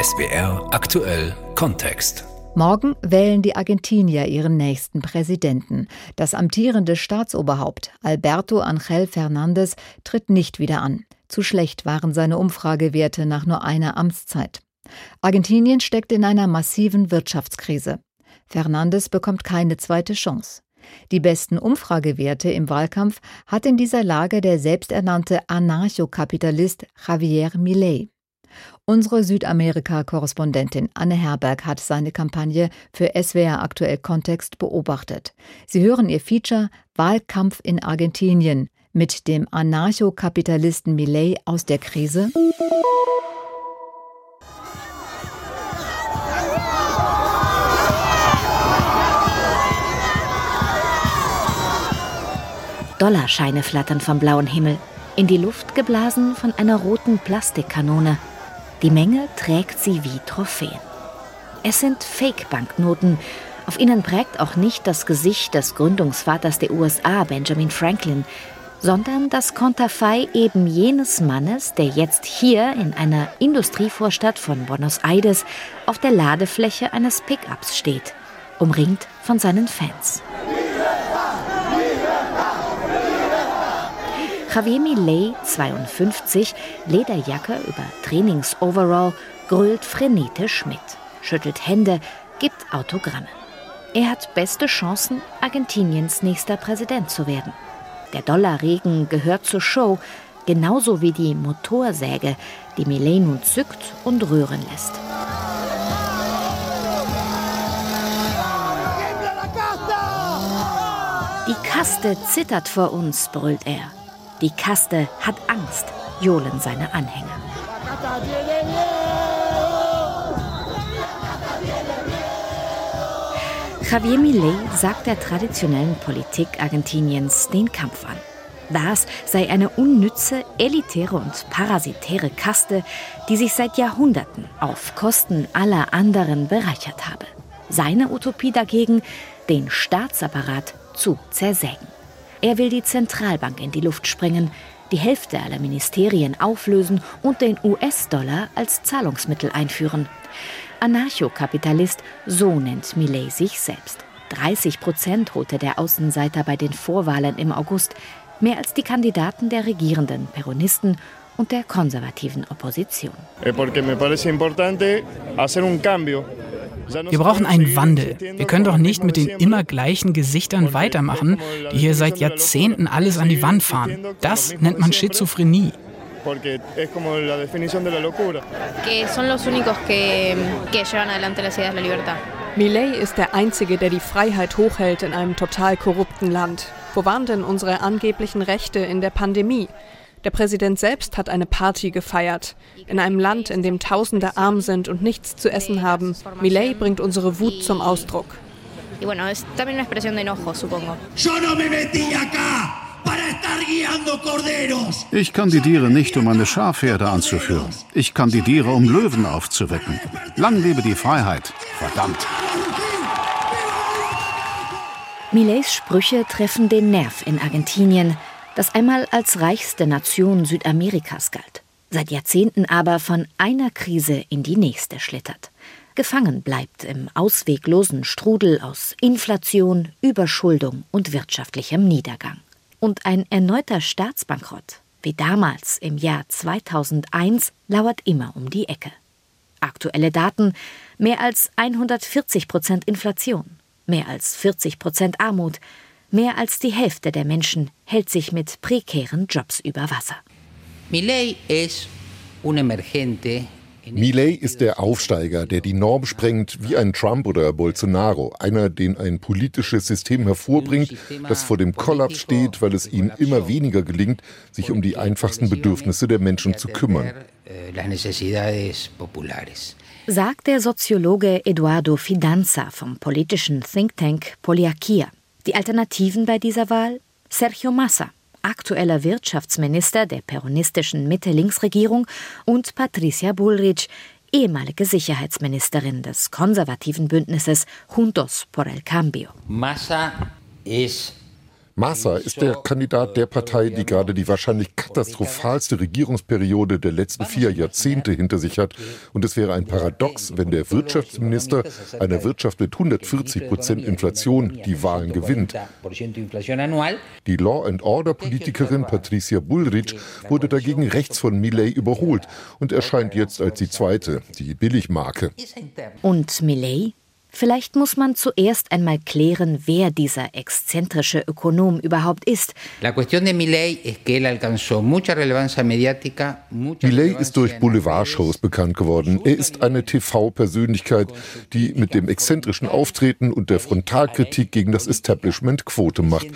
SBR aktuell Kontext. Morgen wählen die Argentinier ihren nächsten Präsidenten. Das amtierende Staatsoberhaupt Alberto Angel Fernandez tritt nicht wieder an. Zu schlecht waren seine Umfragewerte nach nur einer Amtszeit. Argentinien steckt in einer massiven Wirtschaftskrise. Fernandez bekommt keine zweite Chance. Die besten Umfragewerte im Wahlkampf hat in dieser Lage der selbsternannte Anarchokapitalist Javier Milei. Unsere Südamerika-Korrespondentin Anne Herberg hat seine Kampagne für SWR Aktuell Kontext beobachtet. Sie hören ihr Feature Wahlkampf in Argentinien mit dem Anarchokapitalisten Millet aus der Krise. Dollarscheine flattern vom blauen Himmel, in die Luft geblasen von einer roten Plastikkanone. Die Menge trägt sie wie Trophäen. Es sind Fake-Banknoten. Auf ihnen prägt auch nicht das Gesicht des Gründungsvaters der USA, Benjamin Franklin, sondern das Konterfei eben jenes Mannes, der jetzt hier in einer Industrievorstadt von Buenos Aires auf der Ladefläche eines Pickups steht, umringt von seinen Fans. Javier Millet, 52, Lederjacke über Trainingsoverall, grölt frenetisch mit, schüttelt Hände, gibt Autogramme. Er hat beste Chancen, Argentiniens nächster Präsident zu werden. Der Dollarregen gehört zur Show, genauso wie die Motorsäge, die Millet nun zückt und rühren lässt. Die Kaste zittert vor uns, brüllt er. Die Kaste hat Angst, johlen seine Anhänger. Javier Millet sagt der traditionellen Politik Argentiniens den Kampf an. Das sei eine unnütze, elitäre und parasitäre Kaste, die sich seit Jahrhunderten auf Kosten aller anderen bereichert habe. Seine Utopie dagegen, den Staatsapparat zu zersägen. Er will die Zentralbank in die Luft sprengen, die Hälfte aller Ministerien auflösen und den US-Dollar als Zahlungsmittel einführen. Anarchokapitalist, so nennt Millet sich selbst. 30 Prozent holte der Außenseiter bei den Vorwahlen im August, mehr als die Kandidaten der regierenden Peronisten und der konservativen Opposition. Eh, wir brauchen einen Wandel. Wir können doch nicht mit den immer gleichen Gesichtern weitermachen, die hier seit Jahrzehnten alles an die Wand fahren. Das nennt man Schizophrenie. Millet ist der Einzige, der die Freiheit hochhält in einem total korrupten Land. Wo waren denn unsere angeblichen Rechte in der Pandemie? Der Präsident selbst hat eine Party gefeiert. In einem Land, in dem Tausende arm sind und nichts zu essen haben. Millet bringt unsere Wut zum Ausdruck. Ich kandidiere nicht, um eine Schafherde anzuführen. Ich kandidiere, um Löwen aufzuwecken. Lang lebe die Freiheit. Verdammt. Millets Sprüche treffen den Nerv in Argentinien das einmal als reichste Nation Südamerikas galt, seit Jahrzehnten aber von einer Krise in die nächste schlittert, gefangen bleibt im ausweglosen Strudel aus Inflation, Überschuldung und wirtschaftlichem Niedergang. Und ein erneuter Staatsbankrott, wie damals im Jahr 2001, lauert immer um die Ecke. Aktuelle Daten mehr als 140 Prozent Inflation, mehr als 40 Prozent Armut, Mehr als die Hälfte der Menschen hält sich mit prekären Jobs über Wasser. Millet ist un emergente Millet ist der Aufsteiger, der die Norm sprengt wie ein Trump oder Bolsonaro. Einer, den ein politisches System hervorbringt, das vor dem Kollaps steht, weil es ihm immer weniger gelingt, sich um die einfachsten Bedürfnisse der Menschen zu kümmern. Eh, Sagt der Soziologe Eduardo Fidanza vom politischen Think Tank Poliakia. Die Alternativen bei dieser Wahl? Sergio Massa, aktueller Wirtschaftsminister der peronistischen Mitte-Links-Regierung, und Patricia Bullrich, ehemalige Sicherheitsministerin des konservativen Bündnisses Juntos por el Cambio. Massa ist Massa ist der Kandidat der Partei, die gerade die wahrscheinlich katastrophalste Regierungsperiode der letzten vier Jahrzehnte hinter sich hat. Und es wäre ein Paradox, wenn der Wirtschaftsminister einer Wirtschaft mit 140 Prozent Inflation die Wahlen gewinnt. Die Law and Order Politikerin Patricia Bullrich wurde dagegen rechts von Millet überholt und erscheint jetzt als die zweite, die Billigmarke. Und Millet? Vielleicht muss man zuerst einmal klären, wer dieser exzentrische Ökonom überhaupt ist. Millet ist durch Boulevardshows bekannt geworden. Er ist eine TV-Persönlichkeit, die mit dem exzentrischen Auftreten und der Frontalkritik gegen das Establishment Quote macht.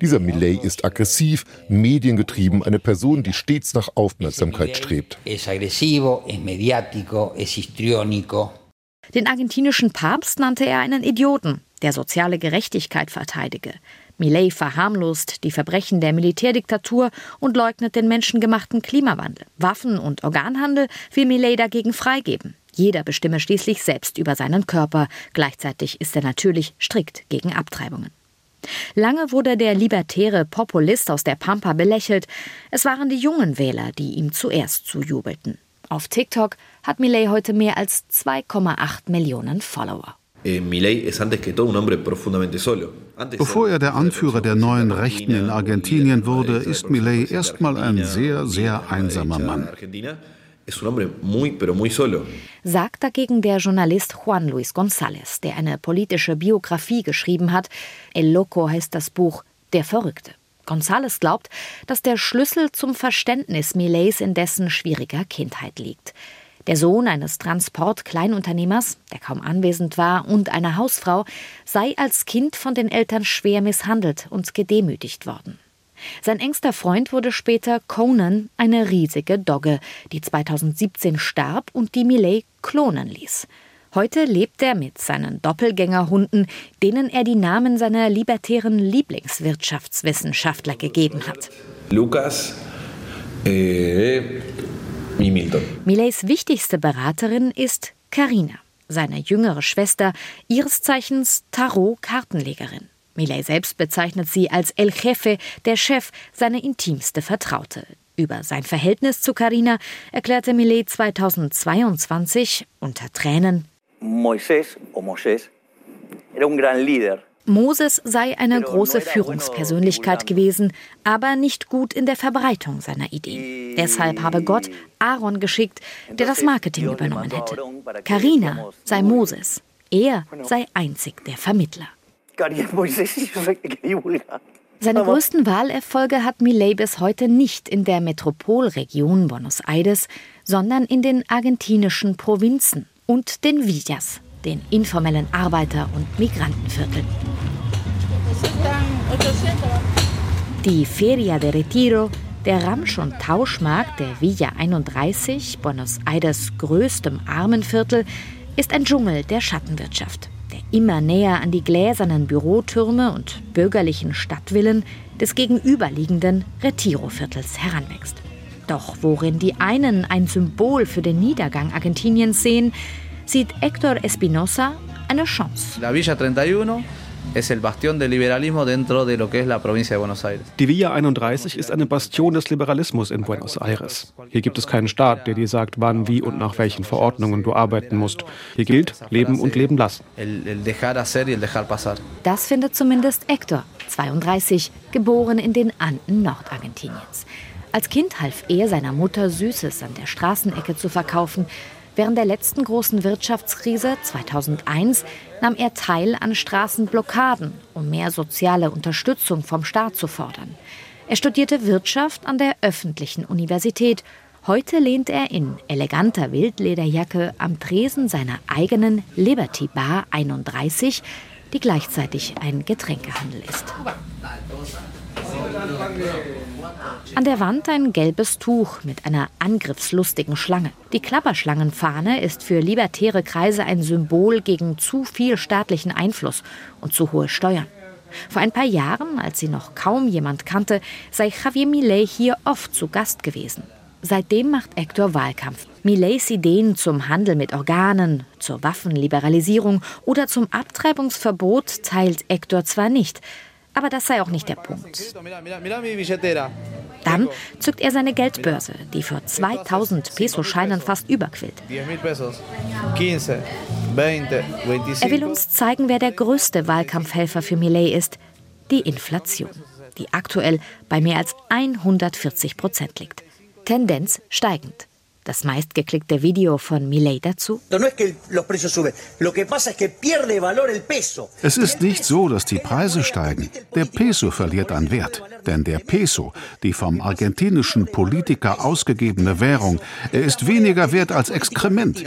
Dieser Millet ist aggressiv, mediengetrieben, eine Person, die stets nach Aufmerksamkeit strebt. Es aggressivo, es mediático, es histriónico. Den argentinischen Papst nannte er einen Idioten, der soziale Gerechtigkeit verteidige. Millet verharmlost die Verbrechen der Militärdiktatur und leugnet den menschengemachten Klimawandel. Waffen- und Organhandel will Millet dagegen freigeben. Jeder bestimme schließlich selbst über seinen Körper. Gleichzeitig ist er natürlich strikt gegen Abtreibungen. Lange wurde der libertäre Populist aus der Pampa belächelt. Es waren die jungen Wähler, die ihm zuerst zujubelten. Auf TikTok hat Millet heute mehr als 2,8 Millionen Follower. Eh, Bevor er der Anführer der neuen Rechten in Argentinien wurde, ist Millet erstmal ein sehr, sehr einsamer Mann. Sagt dagegen der Journalist Juan Luis González, der eine politische Biografie geschrieben hat. El Loco heißt das Buch Der Verrückte. González glaubt, dass der Schlüssel zum Verständnis Millets in dessen schwieriger Kindheit liegt. Der Sohn eines Transportkleinunternehmers, der kaum anwesend war, und einer Hausfrau sei als Kind von den Eltern schwer misshandelt und gedemütigt worden. Sein engster Freund wurde später Conan, eine riesige Dogge, die 2017 starb und die Millet klonen ließ. Heute lebt er mit seinen Doppelgängerhunden, denen er die Namen seiner libertären Lieblingswirtschaftswissenschaftler gegeben hat. Lukas, äh, Milton. Millets wichtigste Beraterin ist Karina, seine jüngere Schwester, ihres Zeichens Tarot-Kartenlegerin. Millet selbst bezeichnet sie als El Jefe, der Chef, seine intimste Vertraute. Über sein Verhältnis zu Karina erklärte Millet 2022 unter Tränen Moisés o Moisés era un gran líder. Moses sei eine große Führungspersönlichkeit gewesen, aber nicht gut in der Verbreitung seiner Ideen. Deshalb habe Gott Aaron geschickt, der das Marketing übernommen hätte. Karina sei Moses, er sei einzig der Vermittler. Seine größten Wahlerfolge hat Millet bis heute nicht in der Metropolregion Buenos Aires, sondern in den argentinischen Provinzen und den Villas, den informellen Arbeiter- und Migrantenvierteln. Die Feria de Retiro, der Ramsch- und Tauschmarkt der Villa 31, Buenos Aires größtem Armenviertel, ist ein Dschungel der Schattenwirtschaft, der immer näher an die gläsernen Bürotürme und bürgerlichen Stadtvillen des gegenüberliegenden Retiro-Viertels heranwächst. Doch worin die einen ein Symbol für den Niedergang Argentiniens sehen, sieht Héctor Espinosa eine Chance. La Villa 31 es el bastión del liberalismo dentro de lo que es la provincia de Buenos Aires. Die Villa 31 ist eine Bastion des Liberalismus in Buenos Aires. Hier gibt es keinen Staat, der dir sagt, wann, wie und nach welchen Verordnungen du arbeiten musst. Hier gilt Leben und Leben lassen. Das findet zumindest Héctor, 32, geboren in den Anden Nordargentiniens. Als Kind half er seiner Mutter Süßes an der Straßenecke zu verkaufen. Während der letzten großen Wirtschaftskrise 2001 nahm er teil an Straßenblockaden, um mehr soziale Unterstützung vom Staat zu fordern. Er studierte Wirtschaft an der öffentlichen Universität. Heute lehnt er in eleganter Wildlederjacke am Tresen seiner eigenen Liberty Bar 31, die gleichzeitig ein Getränkehandel ist. An der Wand ein gelbes Tuch mit einer angriffslustigen Schlange. Die Klapperschlangenfahne ist für libertäre Kreise ein Symbol gegen zu viel staatlichen Einfluss und zu hohe Steuern. Vor ein paar Jahren, als sie noch kaum jemand kannte, sei Javier Millet hier oft zu Gast gewesen. Seitdem macht Hector Wahlkampf. Millets Ideen zum Handel mit Organen, zur Waffenliberalisierung oder zum Abtreibungsverbot teilt Hector zwar nicht, Aber das sei auch nicht der Punkt. Dann zückt er seine Geldbörse, die für 2000 Peso-Scheinen fast überquillt. Er will uns zeigen, wer der größte Wahlkampfhelfer für Millet ist, die Inflation, die aktuell bei mehr als 140 Prozent liegt. Tendenz steigend. Das meistgeklickte Video von Millet dazu. Es ist nicht so, dass die Preise steigen. Der Peso verliert an Wert. Denn der Peso, die vom argentinischen Politiker ausgegebene Währung, er ist weniger wert als Exkrement.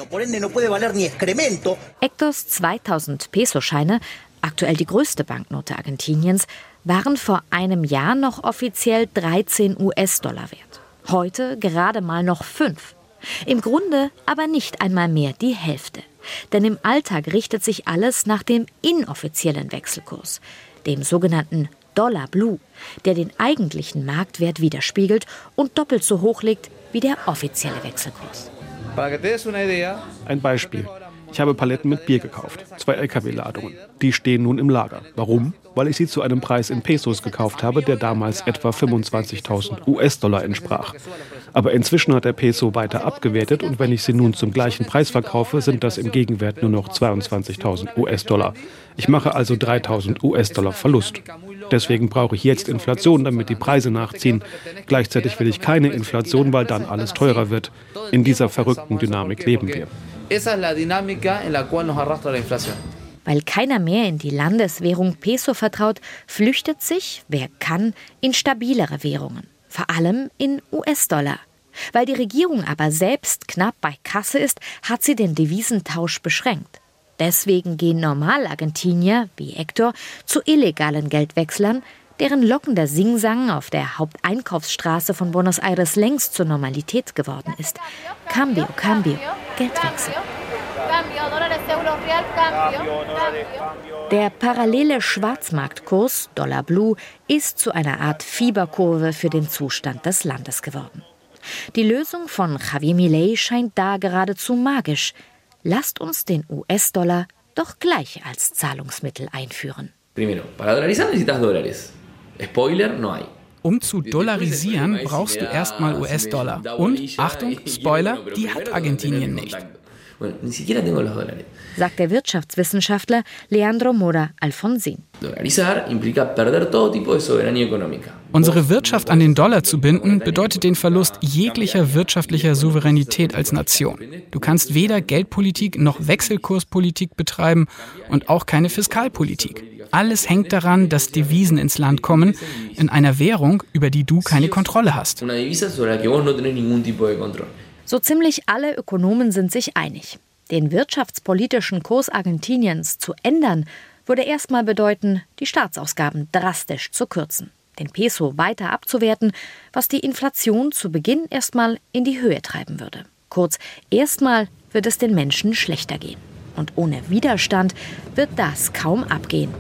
Hectors 2000 Peso-Scheine, aktuell die größte Banknote Argentiniens, waren vor einem Jahr noch offiziell 13 US-Dollar wert. Heute gerade mal noch 5. Im Grunde aber nicht einmal mehr die Hälfte. Denn im Alltag richtet sich alles nach dem inoffiziellen Wechselkurs, dem sogenannten Dollar Blue, der den eigentlichen Marktwert widerspiegelt und doppelt so hoch liegt wie der offizielle Wechselkurs. Ein Beispiel. Ich habe Paletten mit Bier gekauft, zwei Lkw-Ladungen. Die stehen nun im Lager. Warum? Weil ich sie zu einem Preis in Pesos gekauft habe, der damals etwa 25.000 US-Dollar entsprach. Aber inzwischen hat der Peso weiter abgewertet und wenn ich sie nun zum gleichen Preis verkaufe, sind das im Gegenwert nur noch 22.000 US-Dollar. Ich mache also 3.000 US-Dollar Verlust. Deswegen brauche ich jetzt Inflation, damit die Preise nachziehen. Gleichzeitig will ich keine Inflation, weil dann alles teurer wird. In dieser verrückten Dynamik leben wir. Esa es la dinámica en la cual nos arrastra la inflación. Weil keiner mehr in die Landeswährung Peso vertraut, flüchtet sich, wer kann, in stabilere Währungen, vor allem in US-Dollar. Weil die Regierung aber selbst knapp bei Kasse ist, hat sie den Devisentausch beschränkt. Deswegen gehen Normal-Argentinier wie Hector zu illegalen Geldwechslern, deren lockender Singsang auf der Haupteinkaufsstraße von Buenos Aires längst zur Normalität geworden ist. Cambio, Cambio, Geldwechsel. Der parallele Schwarzmarktkurs Dollar Blue ist zu einer Art Fieberkurve für den Zustand des Landes geworden. Die Lösung von Javier Milei scheint da geradezu magisch. Lasst uns den US-Dollar doch gleich als Zahlungsmittel einführen. Primero, para dolarizar necesitas dólares. Spoiler, no hay. Um zu dollarisieren, brauchst du erstmal US-Dollar. Und, Achtung, Spoiler, die hat Argentinien nicht. Sagt der Wirtschaftswissenschaftler Leandro Mora Alfonsin. Unsere Wirtschaft an den Dollar zu binden, bedeutet den Verlust jeglicher wirtschaftlicher Souveränität als Nation. Du kannst weder Geldpolitik noch Wechselkurspolitik betreiben und auch keine Fiskalpolitik. Alles hängt daran, dass Devisen ins Land kommen, in einer Währung, über die du keine Kontrolle hast. So ziemlich alle Ökonomen sind sich einig. Den wirtschaftspolitischen Kurs Argentiniens zu ändern, würde erstmal bedeuten, die Staatsausgaben drastisch zu kürzen, den Peso weiter abzuwerten, was die Inflation zu Beginn erstmal in die Höhe treiben würde. Kurz, erstmal wird es den Menschen schlechter gehen. Und ohne Widerstand wird das kaum abgehen.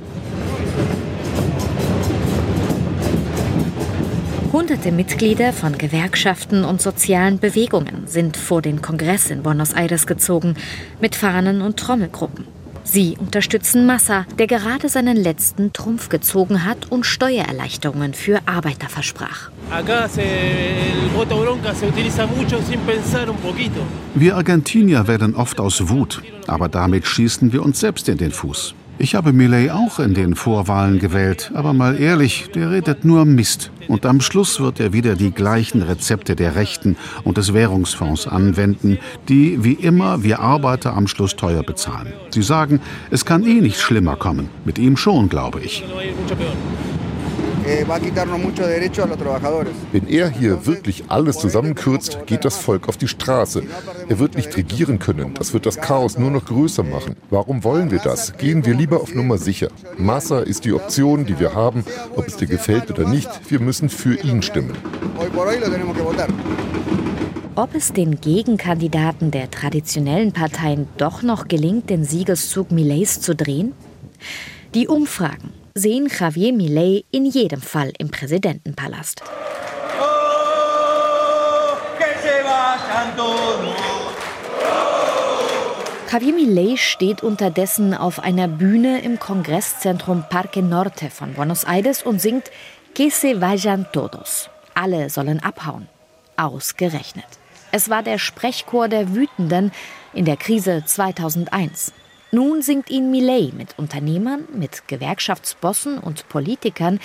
Hunderte Mitglieder von Gewerkschaften und sozialen Bewegungen sind vor den Kongress in Buenos Aires gezogen, mit Fahnen und Trommelgruppen. Sie unterstützen Massa, der gerade seinen letzten Trumpf gezogen hat und Steuererleichterungen für Arbeiter versprach. Wir Argentinier werden oft aus Wut, aber damit schießen wir uns selbst in den Fuß. Ich habe Millet auch in den Vorwahlen gewählt, aber mal ehrlich, der redet nur Mist. Und am Schluss wird er wieder die gleichen Rezepte der Rechten und des Währungsfonds anwenden, die wie immer wir Arbeiter am Schluss teuer bezahlen. Sie sagen, es kann eh nicht schlimmer kommen. Mit ihm schon, glaube ich. Wenn er hier wirklich alles zusammenkürzt, geht das Volk auf die Straße. Er wird nicht regieren können. Das wird das Chaos nur noch größer machen. Warum wollen wir das? Gehen wir lieber auf Nummer sicher. Massa ist die Option, die wir haben, ob es dir gefällt oder nicht. Wir müssen für ihn stimmen. Ob es den Gegenkandidaten der traditionellen Parteien doch noch gelingt, den Siegeszug Millets zu drehen? Die Umfragen sehen Javier Milei in jedem Fall im Präsidentenpalast. Javier Milei steht unterdessen auf einer Bühne im Kongresszentrum Parque Norte von Buenos Aires und singt Que se vayan todos. Alle sollen abhauen. Ausgerechnet. Es war der Sprechchor der Wütenden in der Krise 2001. Nun singt ihn Millet mit Unternehmern, mit Gewerkschaftsbossen und Politikern,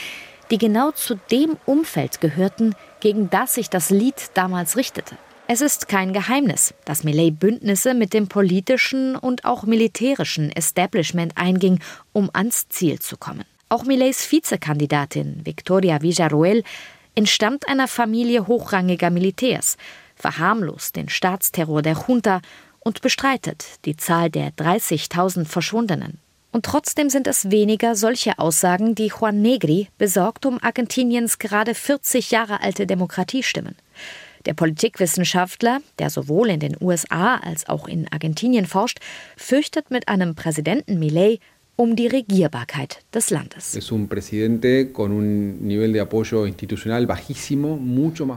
die genau zu dem Umfeld gehörten, gegen das sich das Lied damals richtete. Es ist kein Geheimnis, dass Millet Bündnisse mit dem politischen und auch militärischen Establishment einging, um ans Ziel zu kommen. Auch Millets Vizekandidatin Victoria Villarroel entstammt einer Familie hochrangiger Militärs, verharmlost den Staatsterror der Junta und bestreitet die Zahl der 30.000 Verschwundenen. Und trotzdem sind es weniger solche Aussagen, die Juan Negri besorgt um Argentiniens gerade 40 Jahre alte Demokratie stimmen. Der Politikwissenschaftler, der sowohl in den USA als auch in Argentinien forscht, fürchtet mit einem Präsidenten Millet um die Regierbarkeit des Landes.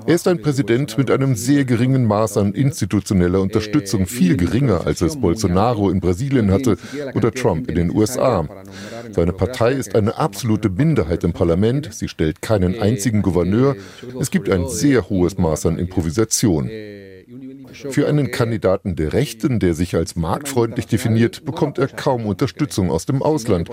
Er ist ein Präsident mit einem sehr geringen Maß an institutioneller Unterstützung, viel geringer als es Bolsonaro in Brasilien hatte oder Trump in den USA. Seine Partei ist eine absolute Minderheit im Parlament, sie stellt keinen einzigen Gouverneur, es gibt ein sehr hohes Maß an Improvisation. Für einen Kandidaten der Rechten, der sich als marktfreundlich definiert, bekommt er kaum Unterstützung aus dem Ausland.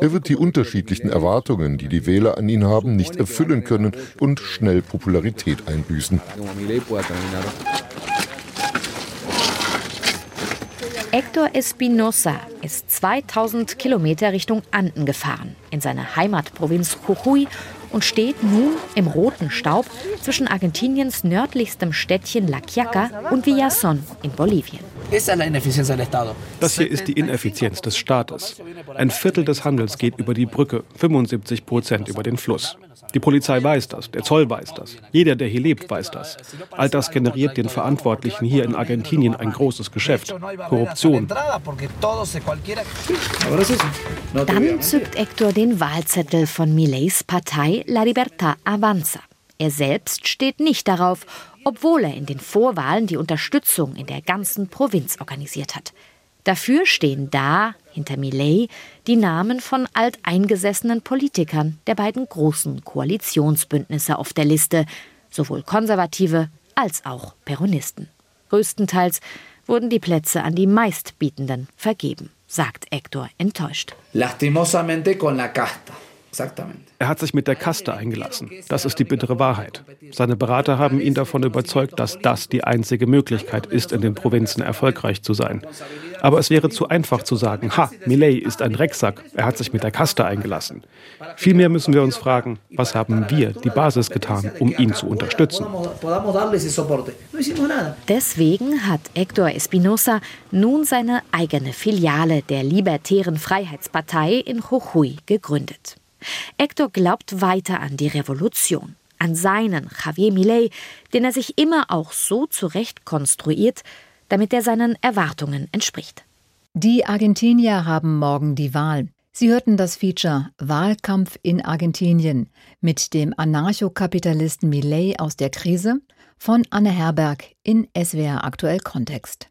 Er wird die unterschiedlichen Erwartungen, die die Wähler an ihn haben, nicht erfüllen können und schnell Popularität einbüßen. Hector Espinosa ist 2000 Kilometer Richtung Anden gefahren, in seine Heimatprovinz Jujuy und steht nun im roten Staub zwischen Argentiniens nördlichstem Städtchen La Quiaca und Villazón in Bolivien. Das hier ist die Ineffizienz des Staates. Ein Viertel des Handels geht über die Brücke, 75 Prozent über den Fluss. Die Polizei weiß das, der Zoll weiß das, jeder, der hier lebt, weiß das. All das generiert den Verantwortlichen hier in Argentinien ein großes Geschäft. Korruption. Dann zückt Hector den Wahlzettel von Mileys Partei La Libertad Avanza. Er selbst steht nicht darauf, obwohl er in den Vorwahlen die Unterstützung in der ganzen Provinz organisiert hat. Dafür stehen da, hinter Millet, die Namen von alteingesessenen Politikern der beiden großen Koalitionsbündnisse auf der Liste, sowohl Konservative als auch Peronisten. Größtenteils wurden die Plätze an die meistbietenden vergeben, sagt Hector enttäuscht. Lastimosamente con la casta. Er hat sich mit der Kaste eingelassen. Das ist die bittere Wahrheit. Seine Berater haben ihn davon überzeugt, dass das die einzige Möglichkeit ist, in den Provinzen erfolgreich zu sein. Aber es wäre zu einfach zu sagen, ha, Millet ist ein Drecksack, er hat sich mit der Kaste eingelassen. Vielmehr müssen wir uns fragen, was haben wir, die Basis, getan, um ihn zu unterstützen. Deswegen hat Hector Espinosa nun seine eigene Filiale der Libertären Freiheitspartei in Jujuy gegründet. Hector glaubt weiter an die Revolution, an seinen Javier Millet, den er sich immer auch so zurecht konstruiert, damit er seinen Erwartungen entspricht. Die Argentinier haben morgen die Wahl. Sie hörten das Feature Wahlkampf in Argentinien mit dem Anarchokapitalisten Millet aus der Krise von Anne Herberg in SWR Aktuell Kontext.